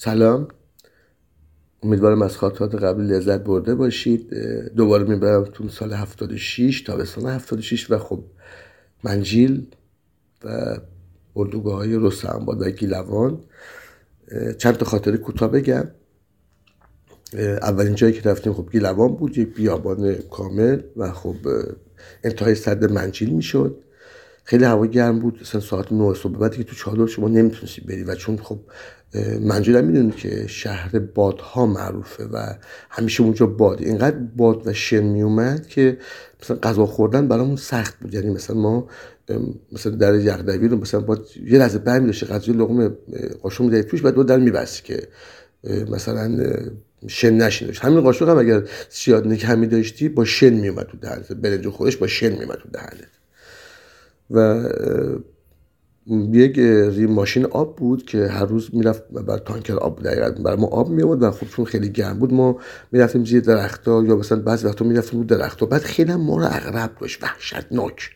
سلام. امیدوارم از خاطرات قبل لذت برده باشید. دوباره می‌برم تو سال 76 تابستان 76 و خب منجیل و اردوگاه های رستم و گیلوان. چند تا خاطر کوتاه بگم. اولین جایی که رفتیم خب گیلوان بود یک بیابان کامل و خب انتهای صد منجیل می‌شد. خیلی هوا گرم بود مثلا ساعت 9 صبح. بعد که تو چادر شما نمی‌تونستی بری و چون خب منجیل می‌دونی که شهر بادها معروفه و همیشه اونجا باد. اینقدر باد و شن میومد که مثلا غذا خوردن برامون سخت بود. یعنی مثلا ما مثلا در یخدوی رو مثلا با یه لحظه برمی داشته غذای لقمه قاشق می‌دهی توش بعد دو در میبستی که مثلا شن نشین داشت همین قاشق هم اگر سیاد کمی داشتی با شن میومد تو دهنت. برنج خودش با شن میومد تو دهنت. و یک ماشین آب بود که هر روز می‌رفت بر تانکر آب دقیقا بر ما آب میومد و خب چون خیلی گرم بود ما می‌رفتیم زیر درختها یا مثلا بعضی وقتا می‌رفتیم رو درختها. بعد خیلی ما رو اغرب داشت وحشتناک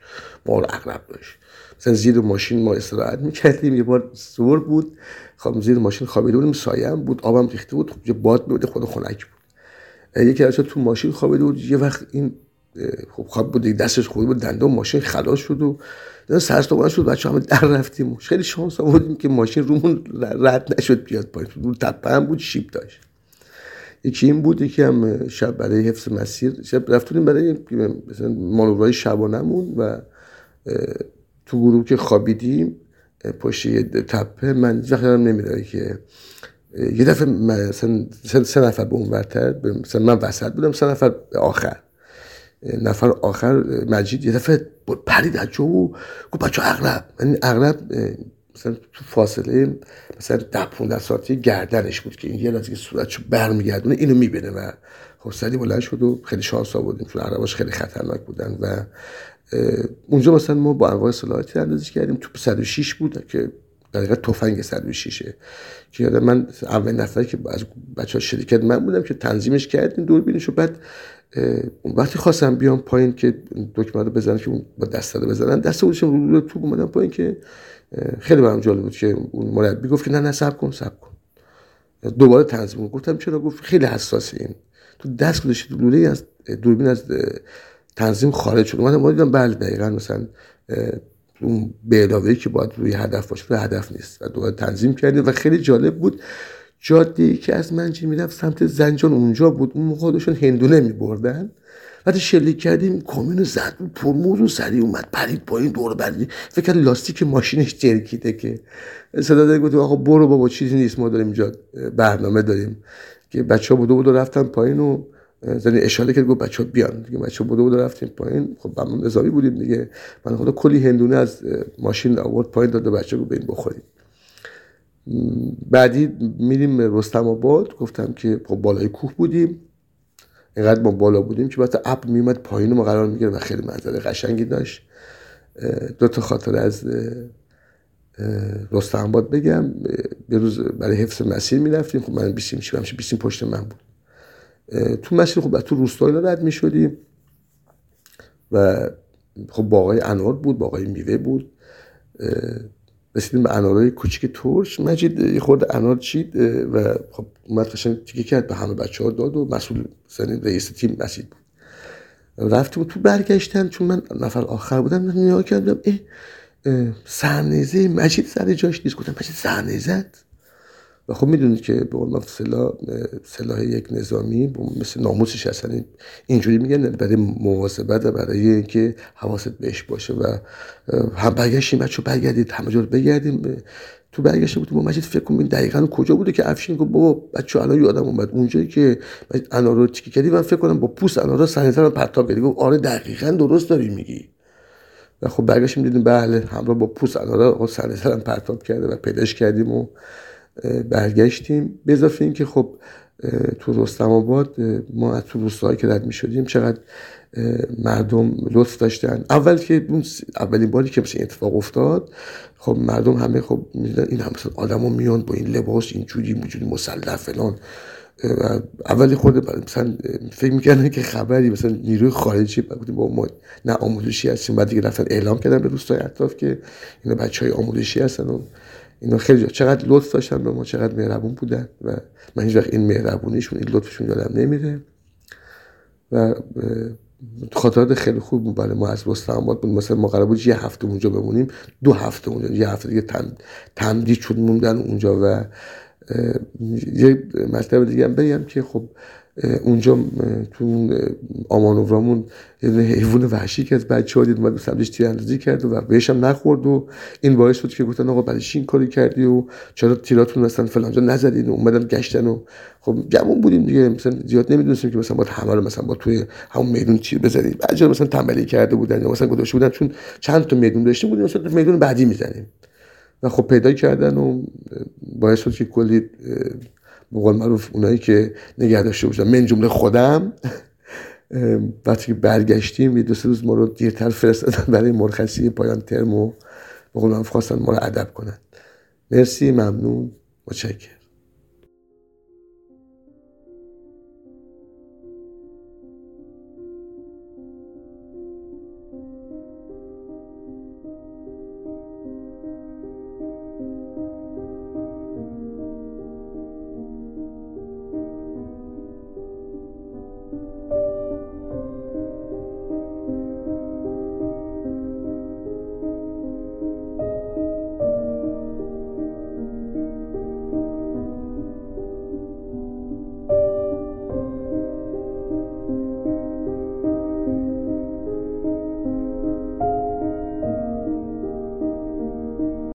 ما رو اغرب داشت. مثلا زیر ماشین ما استراحت می‌کردیم یه بار زور بود. خب زیر ماشین خوابیده بودیم سایه هم بود آبم ریخته بود خب یه باد میومد خود خنک بود. یکی از تو ماشین خوابیده بود یه وقت این خب خواب بود دستش خوبی بود دنده ماشین خلاص شد و سرستوان شد بچه همه در رفتیم. خیلی شانس آوردیم که ماشین رومون رد نشد بیاد پایین. رو تپه هم بود شیب داشت. یکی این بود یکی هم شب برای حفظ مسیر. شب رفتونیم برای مثلا مانورهای شبانمون و تو گروه که خوابیدیم پشت تپه من وقتی نمیداره که یه دفعه مثلا سه نفر به اون ورتر مثلا من وسط بودم سه نفر آخر. نفر آخر مجید یه دفعه پرید از جو گفت بچه اغلب. یعنی اغلب مثلا تو فاصله مثلا ده 15 ساعتی گردنش بود که این یه لحظه که صورتشو برمیگردونه اینو می‌بینه و خب سری بلند شد و خیلی شانس آوردیم چون عرباش خیلی خطرناک بودن و اونجا مثلا ما با انواع سلاحاتی اندازی کردیم. توپ 106 بود که دقیقا تفنگ 106 که یادم من اول نفر که از بچه ها شرکت من بودم که تنظیمش کردیم دوربینش و بعد وقتی خواستم بیام پایین که دکمه رو بزنن که با دست رو بزنن دست بودشم رو تو اومدم پایین که خیلی برام جالب بود که اون مربی گفت که نه نه سب کن سب کن. دوباره تنظیم گفتم چرا؟ گفت خیلی حساسه این. تو دست گذاشتی لوله از دوربین از تنظیم خارج شد. اومدم دیدم بله دقیقا مثلا اون به علاوه که باید روی هدف باشه روی هدف نیست. و دوباره تنظیم کردیم و خیلی جالب بود. جاده که از منجی می‌رفت؟ سمت زنجان اونجا بود. اون خودشون هندونه میبردن. وقتی شلیک کردیم کامین زد ترمز و سری اومد. پرید پایین دور بردی فکر لاستیک ماشینش جرکیده که. صدا داره گفت آقا برو بابا چیزی نیست. ما داریم اینجا برنامه داریم. که بچه ها بودو بودو رفتن پایین و زنی اشاره کرد گفت بچه بیان دیگه بچه ها بودو بودو رفتیم پایین. خب بمون نظامی بودیم دیگه. من خدا کلی هندونه از ماشین آورد پایین داد بچه گفت بریم بخوریم. بعدی میریم رستم آباد. گفتم که خب بالای کوه بودیم. اینقدر ما بالا بودیم که وقتی اپ میمد پایین ما قرار می‌گیره و خیلی منظره قشنگی داشت. دو تا خاطر از رستم آباد بگم. به روز برای حفظ مسیر می‌رفتیم. خب من بیسیم چی بیسیم پشت من بود. تو مسیر خب تو روستایی رد می‌شدیم و خب باقای انار بود باقای میوه بود. رسیدیم به انارای کوچیک ترش. مجید یه خورده انار چید و خب اومد قشنگ تیکه کرد به همه بچه ها داد و مسئول رئیس تیم مسید بود. رفتیم تو برگشتن چون من نفر آخر بودم نیا کردم اه سرنیزه مجید سر جاش نیست. گفتم مجید سرنیزت و خب می‌دونید که به عنوان سلاح سلاح یک نظامی مثل ناموسش اصلا اینجوری میگن برای مواظبت و برای اینکه حواست بهش باشه و هم برگشتیم بچه برگردید همه جور بگردیم. تو برگشته بود با مجید فکر کنم دقیقا کجا بوده که افشین گفت بابا بچه الان یادم اومد اونجایی که انار رو کردی. من فکر کنم با پوست انار رو پرتاب کردی. گفت آره دقیقا درست داری میگی. و خب برگشتیم دیدیم بله همراه با پوست انار رو سنیتر پرتاب کرده و پیداش کردیم و برگشتیم. به اضافه اینکه خب تو رستم آباد ما از تو روستاهایی که رد می شدیم چقدر مردم لطف داشتن. اول که اولین باری که مثل اتفاق افتاد خب مردم همه خب این هم آدم میان با این لباس اینجوری اینجوری مسلح فلان. اولی خود مثلا فکر می‌کردن که خبری مثلا نیروی خارجی بودیم با ما نه آموزشی هستیم. بعد دیگه رفتن اعلام کردن به روستای اطراف که اینا بچه های آموزشی هستن و اینا خیلی چقدر لطف داشتن به ما چقدر مهربون بودن و من هیچ وقت این مهربونیشون این لطفشون یادم نمیره. و خاطرات خیلی خوب بود برای ما از آباد بود. مثلا ما قرار بود یه هفته اونجا بمونیم. دو هفته اونجا یه هفته دیگه تم... تمدید شد موندن اونجا و یه مطلب دیگه هم بگم که خب اونجا تو آمانوورامون یه حیوان وحشی که از بچه ها دید اومد سمتش تیراندازی کرد و بهش هم نخورد و این باعث شد که گفتن آقا برای این کاری کردی و چرا تیراتون مثلا فلانجا نزدین و اومدن گشتن و خب جمعون بودیم دیگه مثلا زیاد نمی‌دونستیم که مثلا با همه رو مثلا با توی همون میدون تیر بزنیم. بعضی مثلا تنبلی کرده بودن یا مثلا گذاشته بودن چون چند تا میدون داشتیم بودیم مثلا میدون بعدی می‌زنیم. و خب پیدا کردن و باعث شد که کلی بقول معروف اونایی که نگه داشته بودن من جمله خودم وقتی که برگشتیم یه دو سه روز ما رو دیرتر فرستادن برای مرخصی پایان ترم و بقول معروف خواستن ما رو ادب کنن. مرسی ممنون متشکرم.